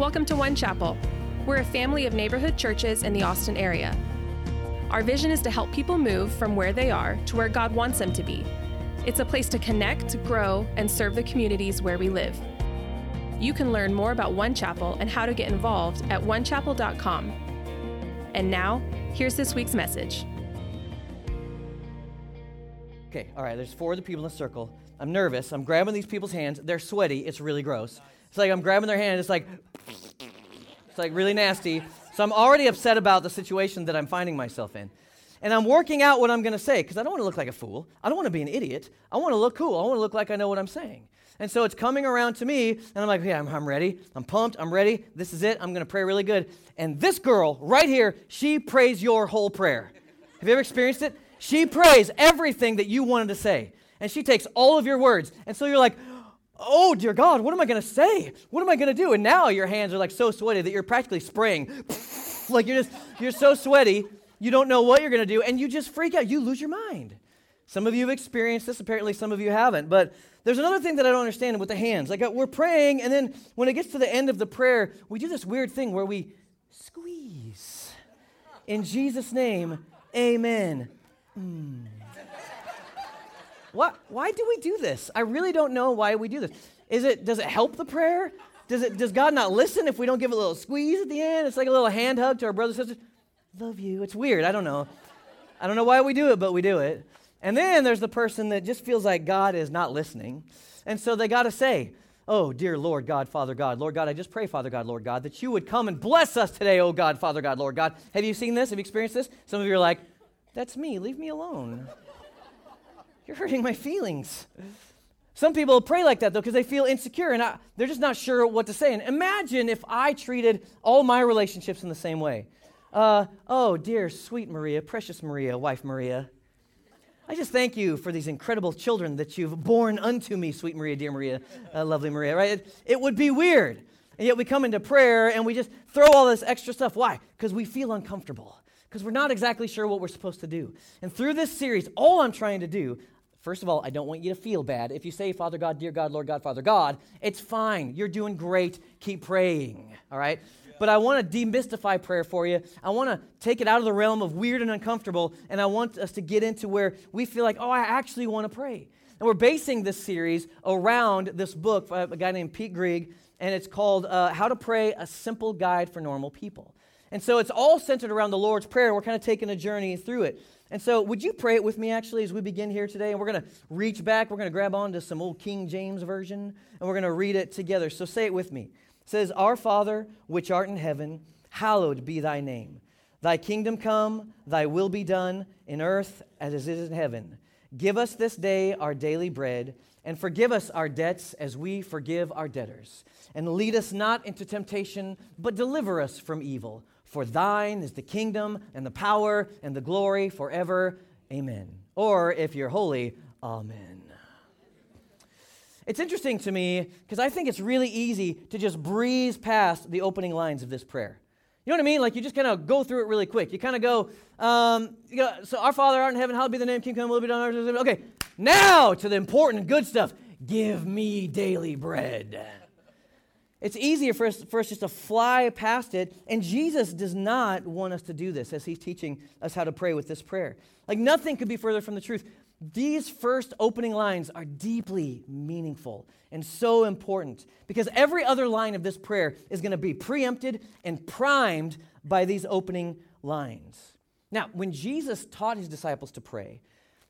Welcome to One Chapel. We're a family of neighborhood churches in the Austin area. Our vision is to help people move from where they are to where God wants them to be. It's a place to connect, grow, and serve the communities where we live. You can learn more about One Chapel and how to get involved at onechapel.com. And now, here's this week's message. Okay, all right, there's four of the people in the circle. I'm nervous. I'm grabbing these people's hands. They're sweaty. It's really gross. It's like I'm grabbing their hand. It's like, it's like really nasty. So I'm already upset about the situation that I'm finding myself in. And I'm working out what I'm going to say because I don't want to look like a fool. I don't want to be an idiot. I want to look cool. I want to look like I know what I'm saying. And so it's coming around to me, and I'm like, yeah, I'm, I'm ready. I'm pumped. I'm ready. This is it. I'm going to pray really good. And this girl right here, she prays your whole prayer. Have you ever experienced it? She prays everything that you wanted to say. And she takes all of your words. And so you're like, oh, dear God, what am I going to say? What am I going to do? And now your hands are like so sweaty that you're practically spraying. like you're just, you're so sweaty, you don't know what you're going to do, and you just freak out. You lose your mind. Some of you have experienced this, apparently some of you haven't. But there's another thing that I don't understand with the hands. Like uh, we're praying, and then when it gets to the end of the prayer, we do this weird thing where we squeeze. In Jesus' name, amen. Mm. What, why do we do this? I really don't know why we do this. Is it, does it help the prayer? Does, it, does God not listen if we don't give a little squeeze at the end? It's like a little hand hug to our brothers and sisters. Love you. It's weird. I don't know. I don't know why we do it, but we do it. And then there's the person that just feels like God is not listening. And so they got to say, Oh, dear Lord God, Father God, Lord God, I just pray, Father God, Lord God, that you would come and bless us today, oh God, Father God, Lord God. Have you seen this? Have you experienced this? Some of you are like, That's me. Leave me alone. You're hurting my feelings. Some people pray like that though because they feel insecure and I, they're just not sure what to say. And imagine if I treated all my relationships in the same way. Uh, oh, dear, sweet Maria, precious Maria, wife Maria. I just thank you for these incredible children that you've born unto me, sweet Maria, dear Maria, uh, lovely Maria, right? It, it would be weird. And yet we come into prayer and we just throw all this extra stuff. Why? Because we feel uncomfortable, because we're not exactly sure what we're supposed to do. And through this series, all I'm trying to do, First of all, I don't want you to feel bad. If you say, Father God, dear God, Lord God, Father God, it's fine. You're doing great. Keep praying, all right? But I want to demystify prayer for you. I want to take it out of the realm of weird and uncomfortable, and I want us to get into where we feel like, oh, I actually want to pray. And we're basing this series around this book by a guy named Pete Greig, and it's called uh, How to Pray A Simple Guide for Normal People. And so it's all centered around the Lord's Prayer. We're kind of taking a journey through it. And so, would you pray it with me actually as we begin here today? And we're going to reach back, we're going to grab onto some old King James Version, and we're going to read it together. So, say it with me. It says, Our Father, which art in heaven, hallowed be thy name. Thy kingdom come, thy will be done, in earth as it is in heaven. Give us this day our daily bread, and forgive us our debts as we forgive our debtors. And lead us not into temptation, but deliver us from evil. For thine is the kingdom and the power and the glory forever. Amen. Or if you're holy, amen. It's interesting to me because I think it's really easy to just breeze past the opening lines of this prayer. You know what I mean? Like you just kind of go through it really quick. You kind of go, um, you go, so our Father art in heaven, hallowed be the name, King come, will be done. Okay, now to the important good stuff. Give me daily bread. It's easier for us, for us just to fly past it. And Jesus does not want us to do this as he's teaching us how to pray with this prayer. Like nothing could be further from the truth. These first opening lines are deeply meaningful and so important because every other line of this prayer is going to be preempted and primed by these opening lines. Now, when Jesus taught his disciples to pray,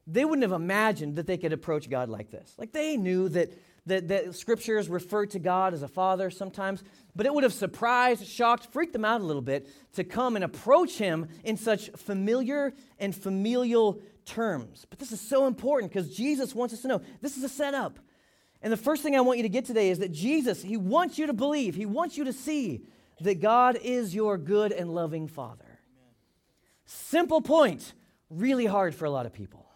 they wouldn't have imagined that they could approach God like this. Like they knew that that, that scriptures refer to God as a father sometimes, but it would have surprised, shocked, freaked them out a little bit to come and approach him in such familiar and familial terms. But this is so important because Jesus wants us to know this is a setup. And the first thing I want you to get today is that Jesus, he wants you to believe, he wants you to see that God is your good and loving Father. Simple point, really hard for a lot of people.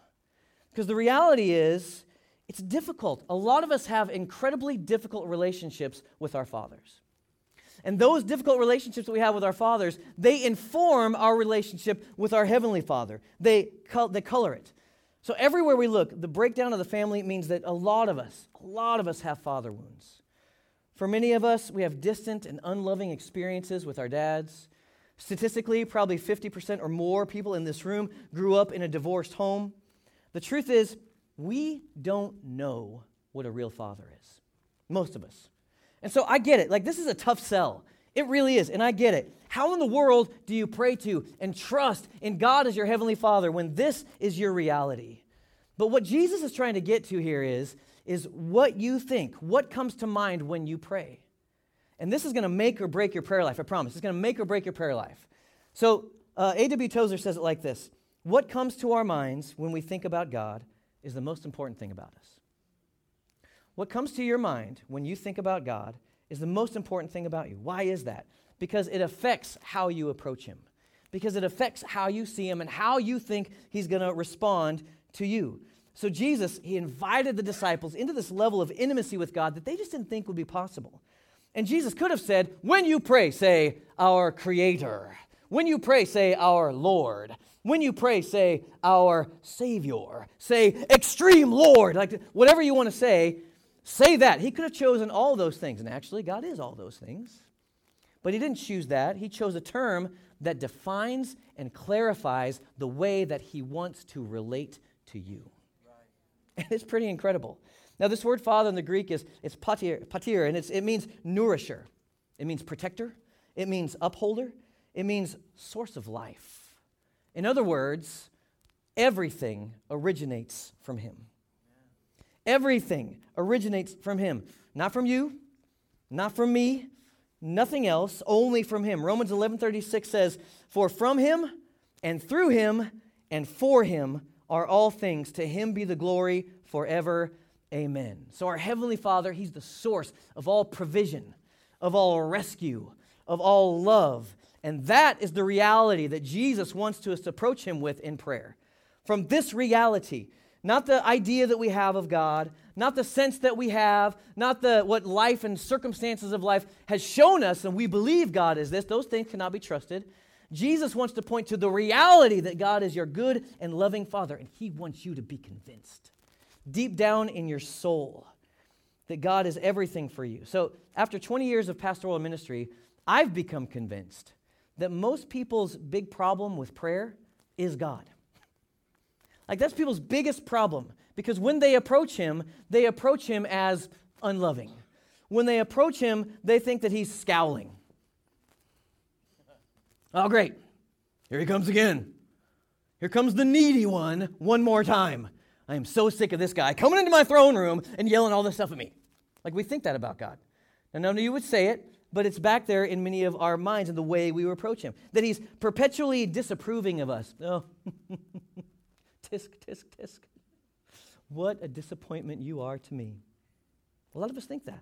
Because the reality is, it's difficult. A lot of us have incredibly difficult relationships with our fathers. And those difficult relationships that we have with our fathers, they inform our relationship with our Heavenly Father. They, they color it. So everywhere we look, the breakdown of the family means that a lot of us, a lot of us have father wounds. For many of us, we have distant and unloving experiences with our dads. Statistically, probably 50% or more people in this room grew up in a divorced home. The truth is, we don't know what a real father is. Most of us. And so I get it. Like, this is a tough sell. It really is. And I get it. How in the world do you pray to and trust in God as your heavenly father when this is your reality? But what Jesus is trying to get to here is, is what you think, what comes to mind when you pray. And this is going to make or break your prayer life, I promise. It's going to make or break your prayer life. So, uh, A.W. Tozer says it like this What comes to our minds when we think about God is the most important thing about us. What comes to your mind when you think about God is the most important thing about you. Why is that? Because it affects how you approach Him, because it affects how you see Him and how you think He's going to respond to you. So, Jesus, He invited the disciples into this level of intimacy with God that they just didn't think would be possible. And Jesus could have said, When you pray, say, Our Creator. When you pray, say, Our Lord. When you pray, say, Our Savior. Say, Extreme Lord. Like whatever you want to say, say that. He could have chosen all those things. And actually, God is all those things. But He didn't choose that. He chose a term that defines and clarifies the way that He wants to relate to you. It's pretty incredible. Now, this word father in the Greek is it's patir, patir and it means nourisher. It means protector. It means upholder. It means source of life. In other words, everything originates from him. Everything originates from him. Not from you, not from me, nothing else, only from him. Romans 11:36 says, "For from him and through him and for him are all things. To him be the glory forever Amen. So, our Heavenly Father, He's the source of all provision, of all rescue, of all love. And that is the reality that Jesus wants to us to approach Him with in prayer. From this reality, not the idea that we have of God, not the sense that we have, not the what life and circumstances of life has shown us and we believe God is this, those things cannot be trusted. Jesus wants to point to the reality that God is your good and loving Father, and He wants you to be convinced deep down in your soul that God is everything for you. So, after 20 years of pastoral ministry, I've become convinced that most people's big problem with prayer is God. Like, that's people's biggest problem because when they approach Him, they approach Him as unloving. When they approach Him, they think that He's scowling. Oh, great. Here He comes again. Here comes the needy one one more time. I am so sick of this guy coming into my throne room and yelling all this stuff at me. Like we think that about God. Now, none of you would say it, but it's back there in many of our minds and the way we approach Him. That He's perpetually disapproving of us. Oh, tisk, tisk, tisk. What a disappointment you are to me. A lot of us think that.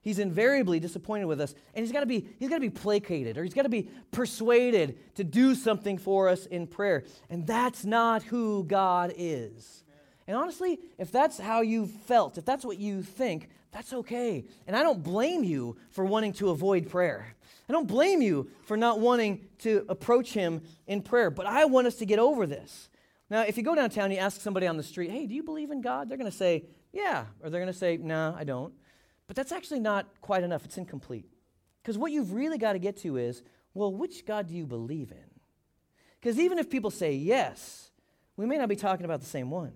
He's invariably disappointed with us, and he's got to be he's got to be placated or he's got to be persuaded to do something for us in prayer. And that's not who God is. And honestly, if that's how you felt, if that's what you think, that's okay. And I don't blame you for wanting to avoid prayer. I don't blame you for not wanting to approach Him in prayer, but I want us to get over this. Now, if you go downtown, and you ask somebody on the street, hey, do you believe in God? They're going to say, yeah. Or they're going to say, no, nah, I don't. But that's actually not quite enough. It's incomplete. Because what you've really got to get to is, well, which God do you believe in? Because even if people say yes, we may not be talking about the same one.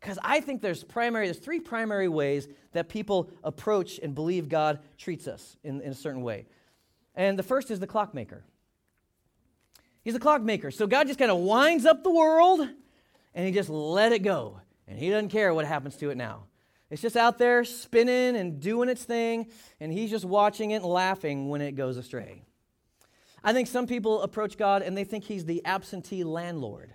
Because I think there's primary, there's three primary ways that people approach and believe God treats us in, in a certain way. And the first is the clockmaker. He's a clockmaker. So God just kind of winds up the world and he just let it go. And he doesn't care what happens to it now. It's just out there spinning and doing its thing, and he's just watching it and laughing when it goes astray. I think some people approach God and they think he's the absentee landlord.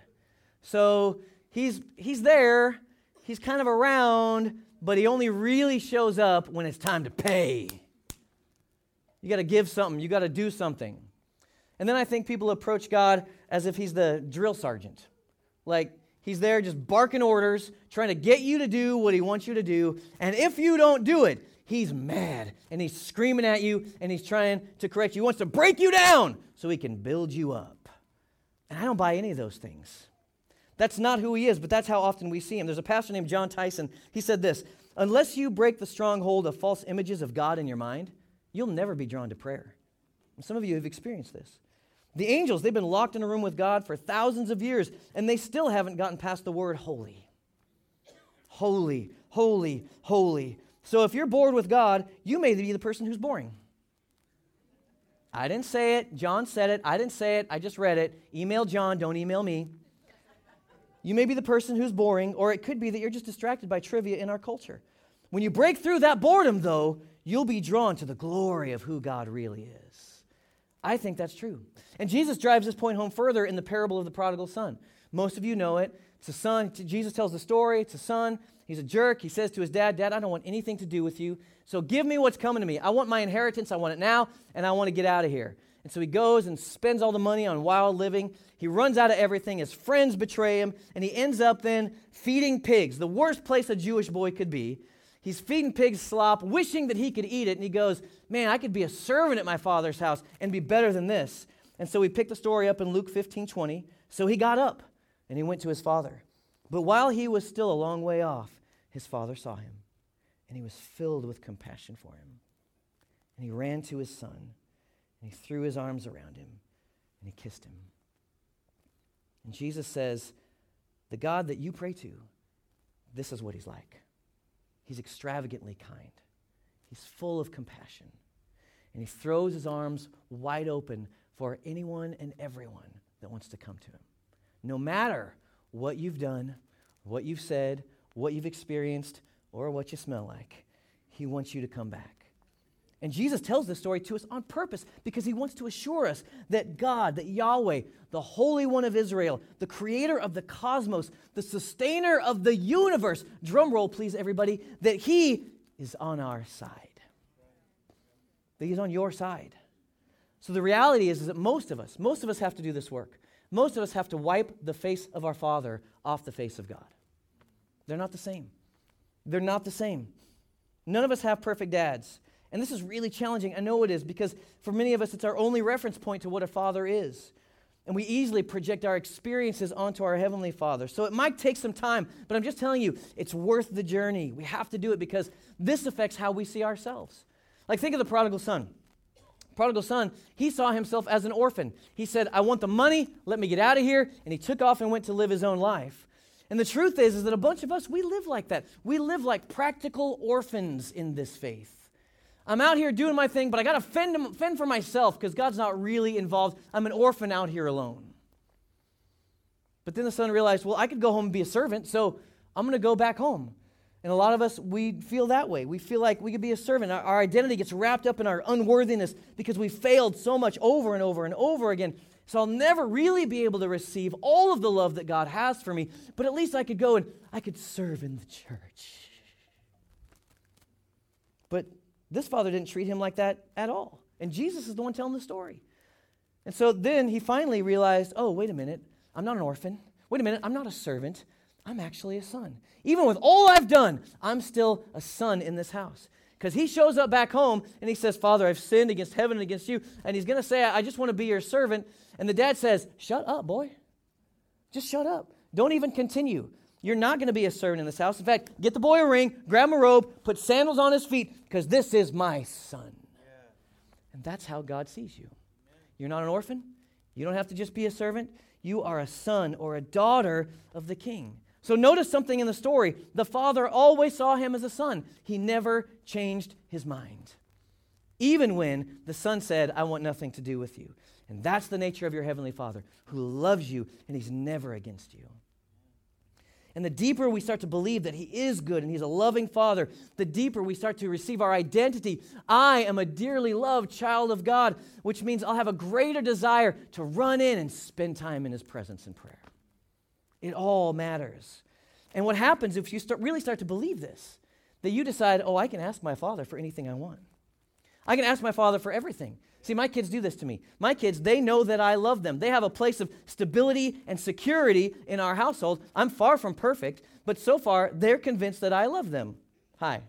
So he's, he's there, he's kind of around, but he only really shows up when it's time to pay. You got to give something, you got to do something. And then I think people approach God as if he's the drill sergeant. Like, he's there just barking orders, trying to get you to do what he wants you to do. And if you don't do it, he's mad and he's screaming at you and he's trying to correct you. He wants to break you down so he can build you up. And I don't buy any of those things. That's not who he is, but that's how often we see him. There's a pastor named Jon Tyson. He said this Unless you break the stronghold of false images of God in your mind, you'll never be drawn to prayer. Some of you have experienced this. The angels, they've been locked in a room with God for thousands of years, and they still haven't gotten past the word holy. Holy, holy, holy. So if you're bored with God, you may be the person who's boring. I didn't say it. Jon said it. I didn't say it. I just read it. Email Jon, don't email me. You may be the person who's boring, or it could be that you're just distracted by trivia in our culture. When you break through that boredom, though, you'll be drawn to the glory of who God really is. I think that's true. And Jesus drives this point home further in the parable of the prodigal son. Most of you know it. It's a son. Jesus tells the story. It's a son. He's a jerk. He says to his dad, Dad, I don't want anything to do with you. So give me what's coming to me. I want my inheritance. I want it now, and I want to get out of here. And so he goes and spends all the money on wild living. He runs out of everything. His friends betray him, and he ends up then feeding pigs, the worst place a Jewish boy could be. He's feeding pigs slop, wishing that he could eat it. And he goes, Man, I could be a servant at my father's house and be better than this. And so we pick the story up in Luke 15 20. So he got up and he went to his father. But while he was still a long way off, his father saw him, and he was filled with compassion for him. And he ran to his son and he threw his arms around him and he kissed him. And Jesus says, The God that you pray to, this is what he's like. He's extravagantly kind, he's full of compassion, and he throws his arms wide open for anyone and everyone that wants to come to him. No matter what you've done, what you've said, what you've experienced, or what you smell like, he wants you to come back. And Jesus tells this story to us on purpose because he wants to assure us that God, that Yahweh, the Holy One of Israel, the creator of the cosmos, the sustainer of the universe, drum roll, please, everybody, that he is on our side. That he's on your side. So the reality is, is that most of us, most of us have to do this work. Most of us have to wipe the face of our Father off the face of God. They're not the same. They're not the same. None of us have perfect dads. And this is really challenging. I know it is because for many of us, it's our only reference point to what a father is. And we easily project our experiences onto our Heavenly Father. So it might take some time, but I'm just telling you, it's worth the journey. We have to do it because this affects how we see ourselves. Like, think of the prodigal son. Prodigal son, he saw himself as an orphan. He said, I want the money, let me get out of here. And he took off and went to live his own life. And the truth is, is that a bunch of us, we live like that. We live like practical orphans in this faith. I'm out here doing my thing, but I got to fend, fend for myself because God's not really involved. I'm an orphan out here alone. But then the son realized, well, I could go home and be a servant, so I'm going to go back home. And a lot of us, we feel that way. We feel like we could be a servant. Our, our identity gets wrapped up in our unworthiness because we failed so much over and over and over again. So I'll never really be able to receive all of the love that God has for me, but at least I could go and I could serve in the church. But this father didn't treat him like that at all. And Jesus is the one telling the story. And so then he finally realized oh, wait a minute, I'm not an orphan. Wait a minute, I'm not a servant. I'm actually a son. Even with all I've done, I'm still a son in this house. Because he shows up back home and he says, Father, I've sinned against heaven and against you. And he's going to say, I just want to be your servant. And the dad says, Shut up, boy. Just shut up. Don't even continue. You're not going to be a servant in this house. In fact, get the boy a ring, grab him a robe, put sandals on his feet, because this is my son. Yeah. And that's how God sees you. You're not an orphan. You don't have to just be a servant. You are a son or a daughter of the king. So notice something in the story. The father always saw him as a son, he never changed his mind. Even when the son said, I want nothing to do with you. And that's the nature of your heavenly father, who loves you and he's never against you. And the deeper we start to believe that He is good and He's a loving Father, the deeper we start to receive our identity. I am a dearly loved child of God, which means I'll have a greater desire to run in and spend time in His presence in prayer. It all matters. And what happens if you start, really start to believe this? That you decide, oh, I can ask my Father for anything I want. I can ask my Father for everything. See, my kids do this to me. My kids, they know that I love them. They have a place of stability and security in our household. I'm far from perfect, but so far, they're convinced that I love them. Hi.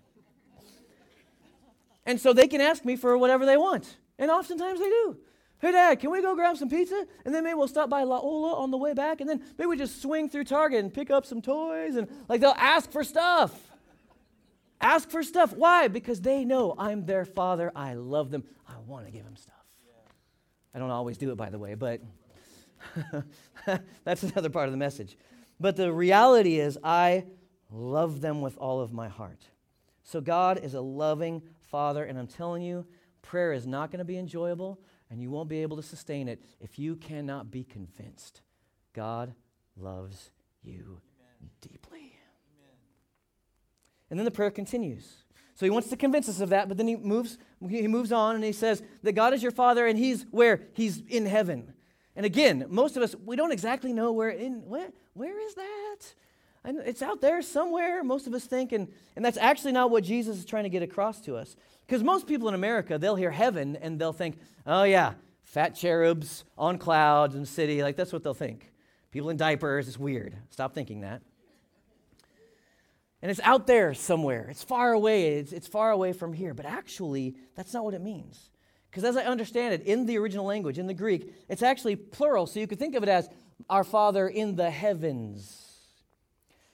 And so they can ask me for whatever they want. And oftentimes they do. Hey, Dad, can we go grab some pizza? And then maybe we'll stop by La Ola on the way back. And then maybe we just swing through Target and pick up some toys. And like they'll ask for stuff. ask for stuff. Why? Because they know I'm their father. I love them. Want to give them stuff. I don't always do it, by the way, but that's another part of the message. But the reality is, I love them with all of my heart. So God is a loving Father, and I'm telling you, prayer is not going to be enjoyable, and you won't be able to sustain it if you cannot be convinced God loves you Amen. deeply. And then the prayer continues. So he wants to convince us of that, but then he moves, he moves on and he says that God is your Father and he's where? He's in heaven. And again, most of us, we don't exactly know where in where, where is that? And it's out there somewhere, most of us think, and, and that's actually not what Jesus is trying to get across to us. Because most people in America, they'll hear heaven and they'll think, oh yeah, fat cherubs on clouds the city. Like that's what they'll think. People in diapers, it's weird. Stop thinking that. And it's out there somewhere. It's far away. It's, it's far away from here. But actually, that's not what it means. Because as I understand it, in the original language, in the Greek, it's actually plural. So you could think of it as our Father in the heavens.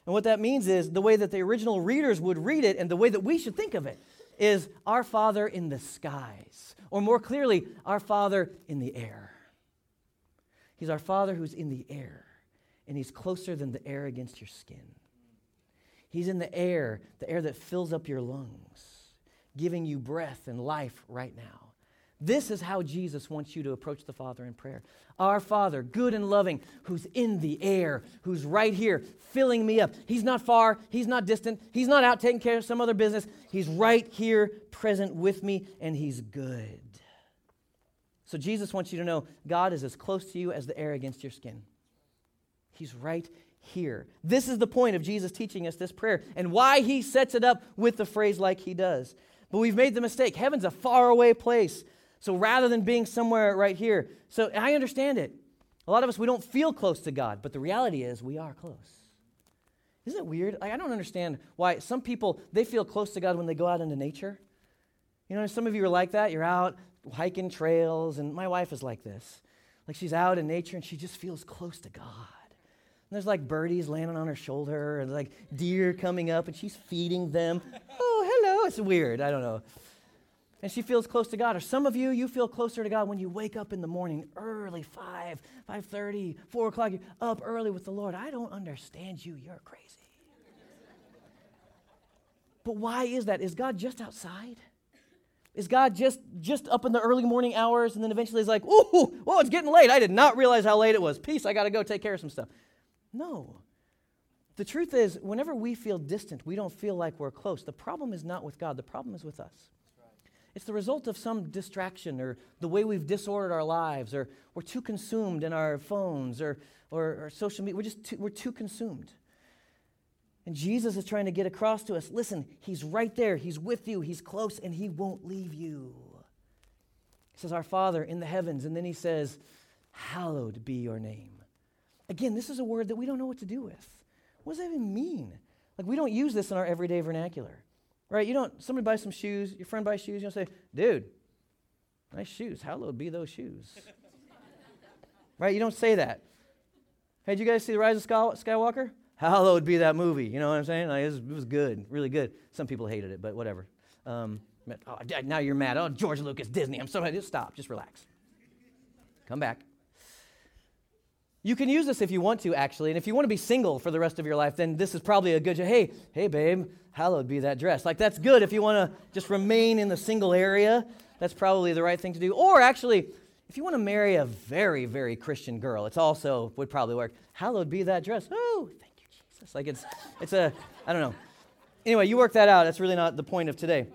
And what that means is the way that the original readers would read it and the way that we should think of it is our Father in the skies. Or more clearly, our Father in the air. He's our Father who's in the air, and He's closer than the air against your skin. He's in the air, the air that fills up your lungs, giving you breath and life right now. This is how Jesus wants you to approach the Father in prayer. Our Father, good and loving, who's in the air, who's right here, filling me up. He's not far, He's not distant, He's not out taking care of some other business. He's right here, present with me, and He's good. So Jesus wants you to know God is as close to you as the air against your skin. He's right here. This is the point of Jesus teaching us this prayer and why he sets it up with the phrase like he does. But we've made the mistake. Heaven's a far away place. So rather than being somewhere right here, so I understand it. A lot of us, we don't feel close to God, but the reality is we are close. Isn't it weird? Like, I don't understand why some people, they feel close to God when they go out into nature. You know, some of you are like that. You're out hiking trails, and my wife is like this. Like, she's out in nature and she just feels close to God there's like birdies landing on her shoulder, and like deer coming up, and she's feeding them. oh, hello. It's weird. I don't know. And she feels close to God. Or some of you, you feel closer to God when you wake up in the morning early, 5, 5.30, 4 o'clock. You're up early with the Lord. I don't understand you. You're crazy. but why is that? Is God just outside? Is God just just up in the early morning hours and then eventually he's like, ooh, whoa, it's getting late. I did not realize how late it was. Peace, I got to go take care of some stuff. No. The truth is, whenever we feel distant, we don't feel like we're close. The problem is not with God, the problem is with us. It's the result of some distraction or the way we've disordered our lives, or we're too consumed in our phones or, or, or social media. We're just too, we're too consumed. And Jesus is trying to get across to us listen, He's right there, He's with you, He's close, and He won't leave you. He says, Our Father in the heavens, and then He says, Hallowed be your name. Again, this is a word that we don't know what to do with. What does that even mean? Like, we don't use this in our everyday vernacular, right? You don't, somebody buys some shoes, your friend buys shoes, you don't say, dude, nice shoes. Hallowed be those shoes. right? You don't say that. Hey, did you guys see The Rise of Skywalker? Hallowed be that movie. You know what I'm saying? Like, it, was, it, was, good, really good. Some people hated it, but whatever. Um, oh, now you're mad. Oh, George Lucas, Disney. I'm so sorry. Just stop. Just relax. Come back. You can use this if you want to, actually. And if you want to be single for the rest of your life, then this is probably a good, hey, hey, babe, hallowed be that dress. Like, that's good if you want to just remain in the single area. That's probably the right thing to do. Or actually, if you want to marry a very, very Christian girl, it's also would probably work. Hallowed be that dress. Oh, thank you, Jesus. Like, it's, it's a, I don't know. Anyway, you work that out. That's really not the point of today.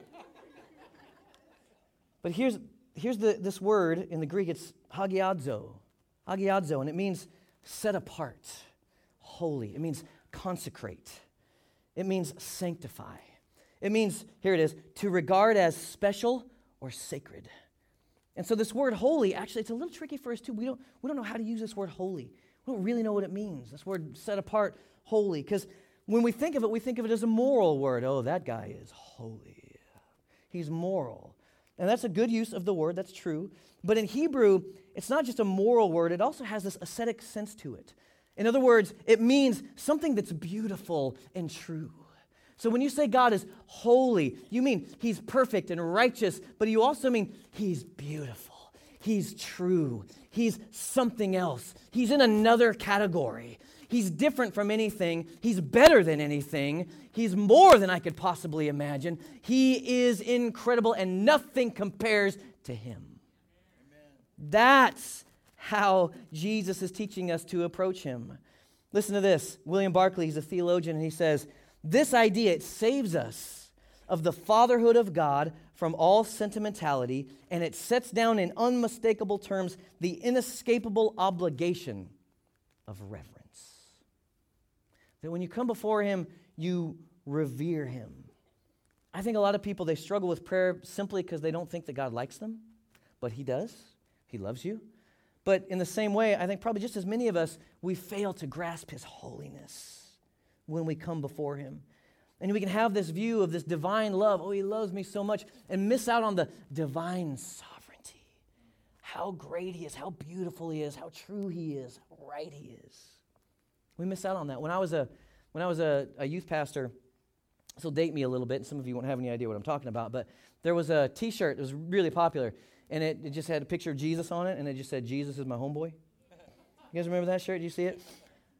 But here's, here's the, this word in the Greek it's hagiadzo. Hagiadzo, and it means set apart, holy. It means consecrate. It means sanctify. It means, here it is, to regard as special or sacred. And so this word holy, actually, it's a little tricky for us too. We don't, we don't know how to use this word holy. We don't really know what it means. This word set apart, holy. Because when we think of it, we think of it as a moral word. Oh, that guy is holy. He's moral. And that's a good use of the word, that's true. But in Hebrew, it's not just a moral word, it also has this ascetic sense to it. In other words, it means something that's beautiful and true, So when you say God is holy, you mean he's perfect and righteous, but you also mean he's beautiful. He's true. He's something else. He's in another category. He's different from anything. He's better than anything. He's more than I could possibly imagine. He is incredible, and nothing compares to him. Amen. That's how Jesus is teaching us to approach him. Listen to this. William Barclay, he's a theologian, and he says, This idea, it saves us of the fatherhood of God from all sentimentality, and it sets down in unmistakable terms the inescapable obligation of reverence. That when you come before Him, you revere Him. I think a lot of people, they struggle with prayer simply because they don't think that God likes them, but He does. He loves you. But in the same way, I think probably just as many of us, we fail to grasp His holiness when we come before Him. And we can have this view of this divine love. Oh, He loves me so much, and miss out on the divine sovereignty. How great He is, how beautiful He is, how true He is, how right He is. We miss out on that. When I was a, when I was a, a youth pastor, this will date me a little bit, and some of you won't have any idea what I'm talking about, but there was a t shirt that was really popular and it, it just had a picture of Jesus on it, and it just said, Jesus is my homeboy. You guys remember that shirt? Do you see it?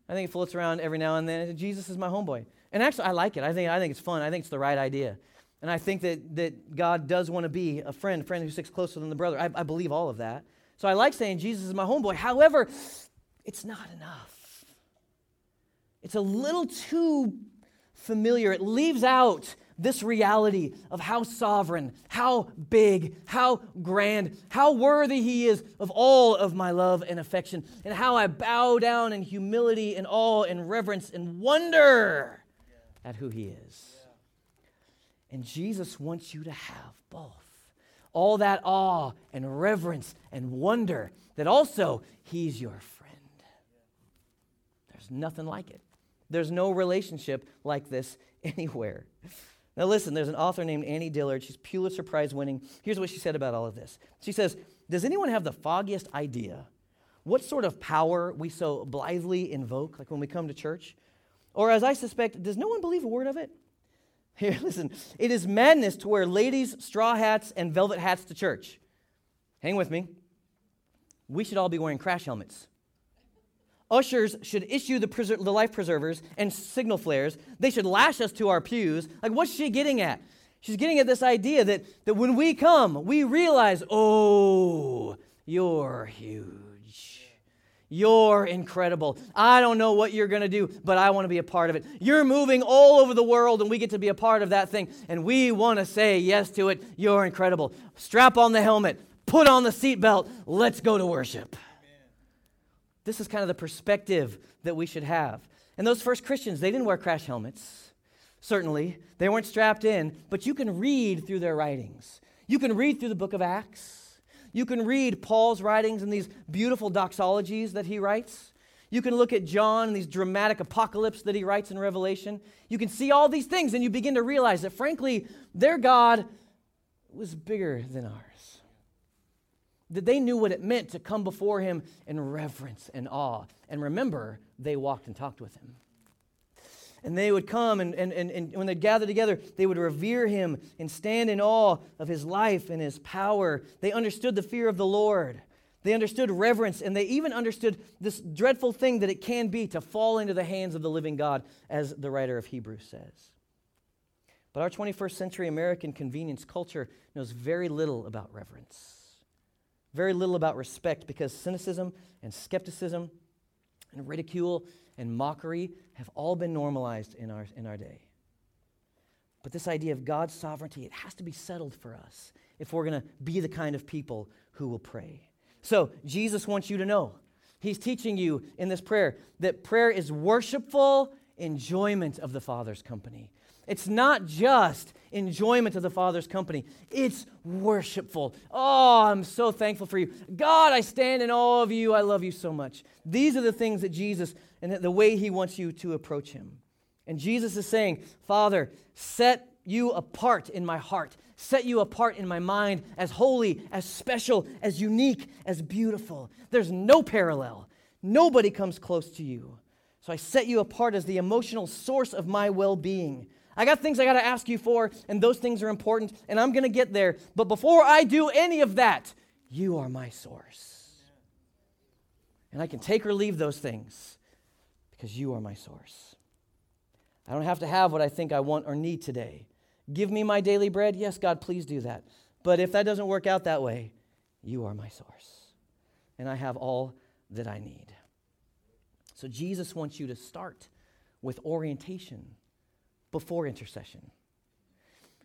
I think it floats around every now and then. Jesus is my homeboy. And actually, I like it. I think, I think it's fun. I think it's the right idea. And I think that, that God does want to be a friend, a friend who sticks closer than the brother. I, I believe all of that. So I like saying Jesus is my homeboy. However, it's not enough. It's a little too familiar. It leaves out this reality of how sovereign, how big, how grand, how worthy He is of all of my love and affection, and how I bow down in humility and awe and reverence and wonder at who He is. And Jesus wants you to have both. All that awe and reverence and wonder that also He's your friend. There's nothing like it. There's no relationship like this anywhere. Now, listen, there's an author named Annie Dillard. She's Pulitzer Prize winning. Here's what she said about all of this. She says, Does anyone have the foggiest idea what sort of power we so blithely invoke, like when we come to church? Or, as I suspect, does no one believe a word of it? Here, listen, it is madness to wear ladies' straw hats and velvet hats to church. Hang with me. We should all be wearing crash helmets ushers should issue the, preser- the life preservers and signal flares. They should lash us to our pews. Like, what's she getting at? She's getting at this idea that, that when we come, we realize, oh, you're huge. You're incredible. I don't know what you're going to do, but I want to be a part of it. You're moving all over the world, and we get to be a part of that thing, and we want to say yes to it. You're incredible. Strap on the helmet, put on the seatbelt, let's go to worship. This is kind of the perspective that we should have. And those first Christians, they didn't wear crash helmets, certainly. They weren't strapped in, but you can read through their writings. You can read through the book of Acts. You can read Paul's writings and these beautiful doxologies that he writes. You can look at John and these dramatic apocalypse that he writes in Revelation. You can see all these things, and you begin to realize that, frankly, their God was bigger than ours that they knew what it meant to come before him in reverence and awe. And remember, they walked and talked with him. And they would come, and, and, and, and when they'd gather together, they would revere him and stand in awe of his life and his power. They understood the fear of the Lord. They understood reverence, and they even understood this dreadful thing that it can be to fall into the hands of the living God, as the writer of Hebrews says. But our 21st century American convenience culture knows very little about reverence very little about respect because cynicism and skepticism and ridicule and mockery have all been normalized in our, in our day. But this idea of God's sovereignty, it has to be settled for us if we're going to be the kind of people who will pray. So, Jesus wants you to know. He's teaching you in this prayer that prayer is worshipful enjoyment of the Father's company. It's not just enjoyment of the Father's company, it's worshipful. Oh, I'm so thankful for you. God, I stand in awe of you. I love you so much. These are the things that Jesus and the way he wants you to approach him. And Jesus is saying, Father, set you apart in my heart, set you apart in my mind as holy, as special, as unique, as beautiful. There's no parallel. Nobody comes close to you. So I set you apart as the emotional source of my well being. I got things I got to ask you for, and those things are important, and I'm going to get there. But before I do any of that, you are my source. And I can take or leave those things because you are my source. I don't have to have what I think I want or need today. Give me my daily bread. Yes, God, please do that. But if that doesn't work out that way, you are my source. And I have all that I need. So Jesus wants you to start with orientation before intercession.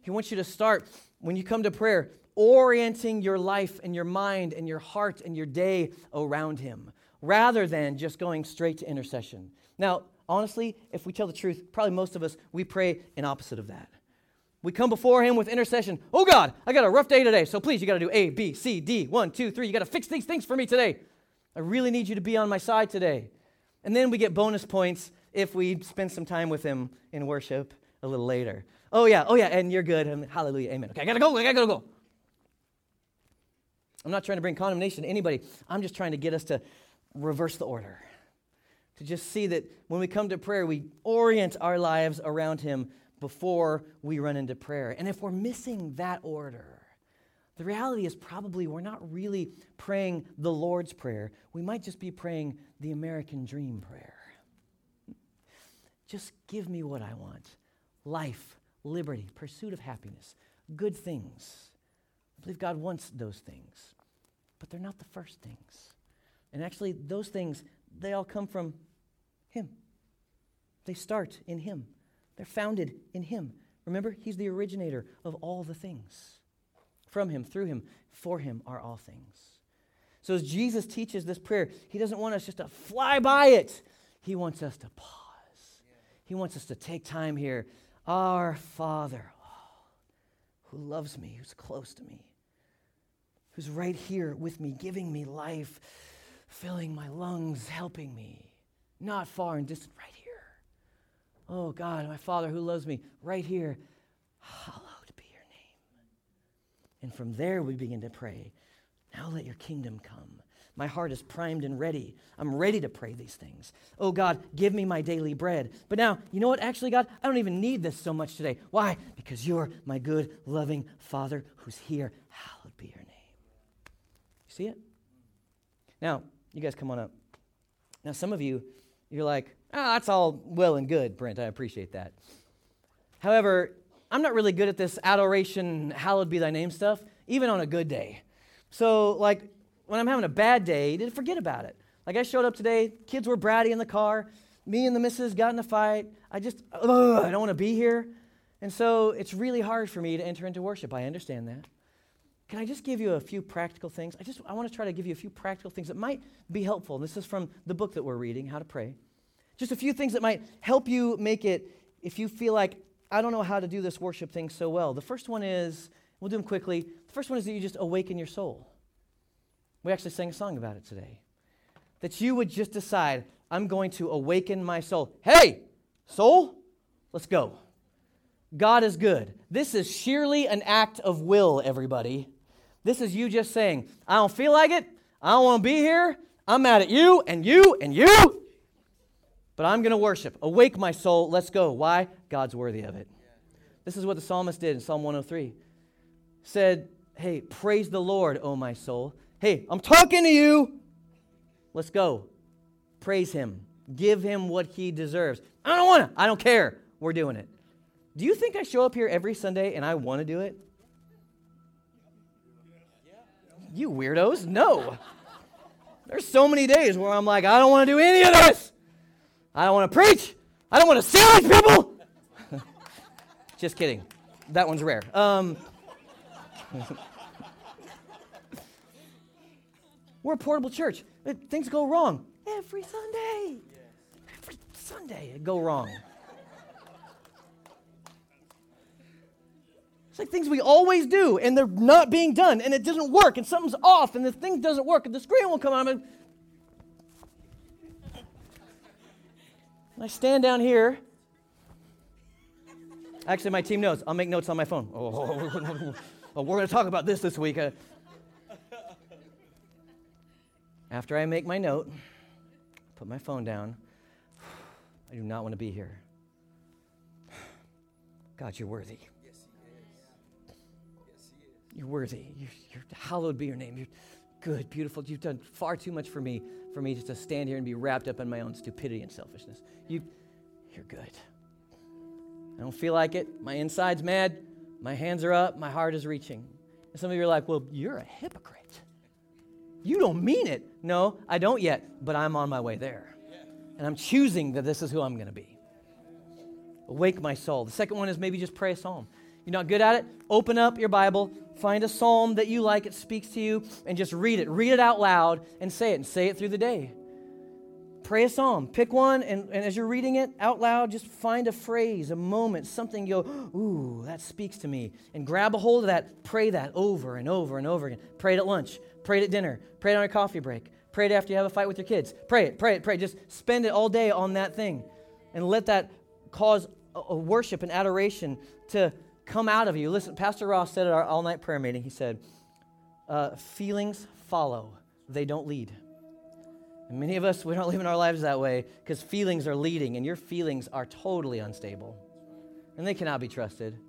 He wants you to start when you come to prayer, orienting your life and your mind and your heart and your day around Him rather than just going straight to intercession. Now, honestly, if we tell the truth, probably most of us, we pray in opposite of that. We come before Him with intercession. Oh God, I got a rough day today, so please, you got to do A, B, C, D, one, two, three. You got to fix these things for me today. I really need you to be on my side today. And then we get bonus points if we spend some time with Him in worship a little later. Oh, yeah, oh, yeah, and you're good. And hallelujah, amen. Okay, I gotta go, I gotta go. I'm not trying to bring condemnation to anybody. I'm just trying to get us to reverse the order. To just see that when we come to prayer, we orient our lives around Him before we run into prayer. And if we're missing that order, the reality is probably we're not really praying the Lord's Prayer. We might just be praying the American Dream Prayer. Just give me what I want life, liberty, pursuit of happiness, good things. I believe God wants those things, but they're not the first things. And actually, those things, they all come from Him. They start in Him, they're founded in Him. Remember, He's the originator of all the things. From Him, through Him, for Him are all things. So, as Jesus teaches this prayer, He doesn't want us just to fly by it, He wants us to pause. He wants us to take time here. Our Father, oh, who loves me, who's close to me, who's right here with me, giving me life, filling my lungs, helping me, not far and distant, right here. Oh God, my Father who loves me, right here. Hallowed be your name. And from there we begin to pray. Now let your kingdom come. My heart is primed and ready. I'm ready to pray these things. Oh God, give me my daily bread. But now, you know what? Actually, God, I don't even need this so much today. Why? Because you're my good, loving Father who's here. Hallowed be your name. You see it? Now, you guys come on up. Now, some of you, you're like, ah, oh, that's all well and good, Brent. I appreciate that. However, I'm not really good at this adoration, hallowed be thy name stuff, even on a good day. So, like, when I'm having a bad day, to forget about it. Like I showed up today, kids were bratty in the car, me and the missus got in a fight. I just, ugh, I don't want to be here. And so it's really hard for me to enter into worship. I understand that. Can I just give you a few practical things? I just I want to try to give you a few practical things that might be helpful. This is from the book that we're reading, How to Pray. Just a few things that might help you make it if you feel like I don't know how to do this worship thing so well. The first one is, we'll do them quickly. The first one is that you just awaken your soul. We actually sang a song about it today. That you would just decide, I'm going to awaken my soul. Hey, soul, let's go. God is good. This is sheerly an act of will, everybody. This is you just saying, I don't feel like it. I don't want to be here. I'm mad at you and you and you. But I'm going to worship. Awake my soul. Let's go. Why? God's worthy of it. This is what the psalmist did in Psalm 103. Said, Hey, praise the Lord, O my soul. Hey, I'm talking to you. Let's go. Praise him. Give him what he deserves. I don't want to. I don't care. We're doing it. Do you think I show up here every Sunday and I want to do it? You weirdos. No. There's so many days where I'm like, I don't want to do any of this. I don't want to preach. I don't want to sandwich people. Just kidding. That one's rare. Um, We're a portable church. Uh, things go wrong every Sunday. Every Sunday it go wrong. It's like things we always do, and they're not being done, and it doesn't work, and something's off, and the thing doesn't work, and the screen won't come on. And I stand down here. Actually, my team knows. I'll make notes on my phone. Oh, we're going to talk about this this week. Uh, after I make my note, put my phone down, I do not want to be here. God, you're worthy. Yes, He is. You're worthy. You're, you're, hallowed be your name. You're good, beautiful. You've done far too much for me, for me just to stand here and be wrapped up in my own stupidity and selfishness. You, you're good. I don't feel like it. My inside's mad. My hands are up. My heart is reaching. And some of you are like, well, you're a hypocrite. You don't mean it. No, I don't yet, but I'm on my way there. And I'm choosing that this is who I'm going to be. Awake my soul. The second one is maybe just pray a psalm. You're not good at it? Open up your Bible, find a psalm that you like, it speaks to you, and just read it. Read it out loud and say it, and say it through the day. Pray a psalm. Pick one, and, and as you're reading it out loud, just find a phrase, a moment, something you go, ooh, that speaks to me. And grab a hold of that. Pray that over and over and over again. Pray it at lunch. Pray it at dinner. Pray it on a coffee break. Pray it after you have a fight with your kids. Pray it, pray it, pray it. Just spend it all day on that thing. And let that cause a, a worship and adoration to come out of you. Listen, Pastor Ross said at our all night prayer meeting, he said, uh, feelings follow, they don't lead. And many of us, we don't live in our lives that way because feelings are leading, and your feelings are totally unstable. And they cannot be trusted.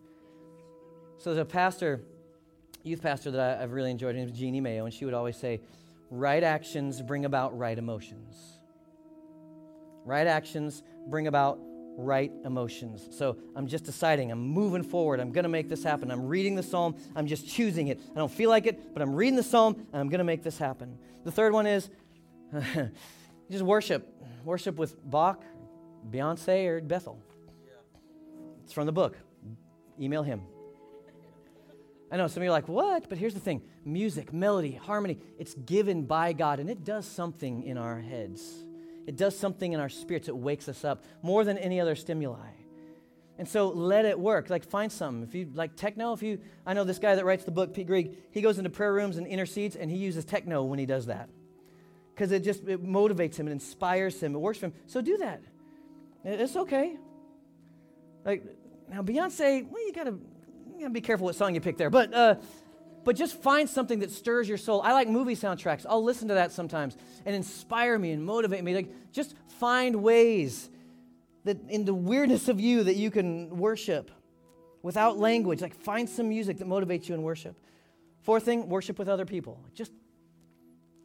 So there's a pastor, youth pastor that I, have really enjoyed. Her name Jeannie Mayo, and she would always say, right actions bring about right emotions. Right actions bring about right emotions. So I'm just deciding, I'm moving forward, I'm to make this happen. I'm reading the psalm, I'm just choosing it. I don't feel like it, but I'm reading the psalm, and I'm to make this happen. The third one is just worship. Worship with Bach, Beyonce, or Bethel. It's from the book. Email him. I know some of you are like, what? But here's the thing music, melody, harmony, it's given by God, and it does something in our heads. It does something in our spirits. It wakes us up more than any other stimuli. And so let it work. Like find something. If you like techno, if you I know this guy that writes the book, Pete Greig, he goes into prayer rooms and intercedes and he uses techno when he does that. Because it just it motivates him and inspires him. It works for him. So do that. It's okay. Like now Beyonce, well, you gotta you gotta be careful what song you pick there. But uh but just find something that stirs your soul. I like movie soundtracks. I'll listen to that sometimes and inspire me and motivate me. Like just find ways that in the weirdness of you that you can worship without language. Like find some music that motivates you in worship. Fourth thing, worship with other people. Just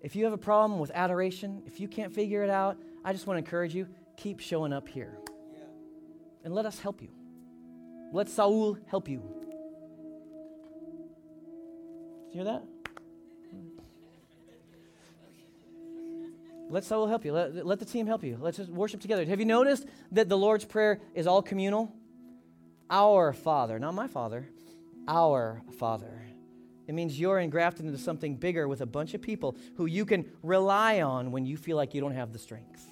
if you have a problem with adoration, if you can't figure it out, I just want to encourage you, keep showing up here. And let us help you. Let Saul help you. you hear that? Let Saul help you. Let, let the team help you. Let's just worship together. Have you noticed that the Lord's Prayer is all communal? Our Father, not my Father, our Father. It means you're engrafted into something bigger with a bunch of people who you can rely on when you feel like you don't have the strength.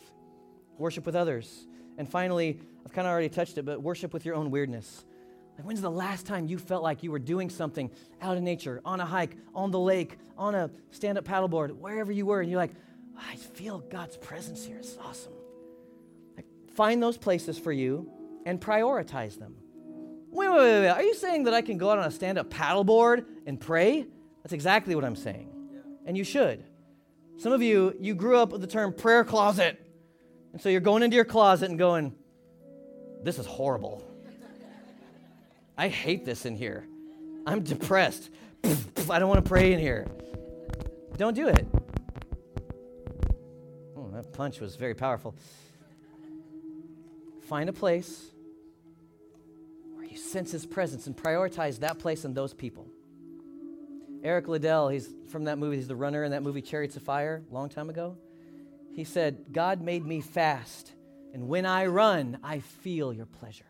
Worship with others. And finally, I've kind of already touched it, but worship with your own weirdness. Like, when's the last time you felt like you were doing something out in nature, on a hike, on the lake, on a stand up paddleboard, wherever you were, and you're like, I feel God's presence here. It's awesome. Like, find those places for you and prioritize them. Wait, wait, wait, wait. Are you saying that I can go out on a stand up paddleboard and pray? That's exactly what I'm saying. And you should. Some of you, you grew up with the term prayer closet. And so you're going into your closet and going, this is horrible. I hate this in here. I'm depressed. I don't want to pray in here. Don't do it. Oh, that punch was very powerful. Find a place you sense his presence and prioritize that place and those people. Eric Liddell, he's from that movie, he's the runner in that movie Chariots of Fire, a long time ago. He said, God made me fast, and when I run, I feel your pleasure.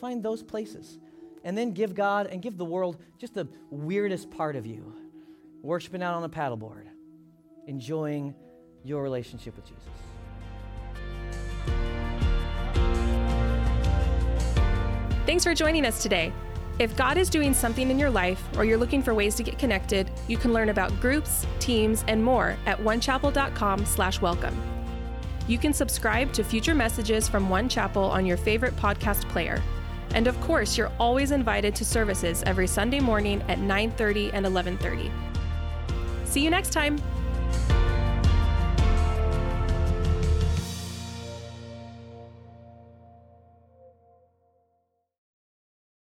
Find those places. And then give God and give the world just the weirdest part of you worshiping out on a paddleboard, enjoying your relationship with Jesus. Thanks for joining us today. If God is doing something in your life or you're looking for ways to get connected, you can learn about groups, teams, and more at onechapel.com/welcome. You can subscribe to future messages from One Chapel on your favorite podcast player. And of course, you're always invited to services every Sunday morning at 9:30 and 11:30. See you next time.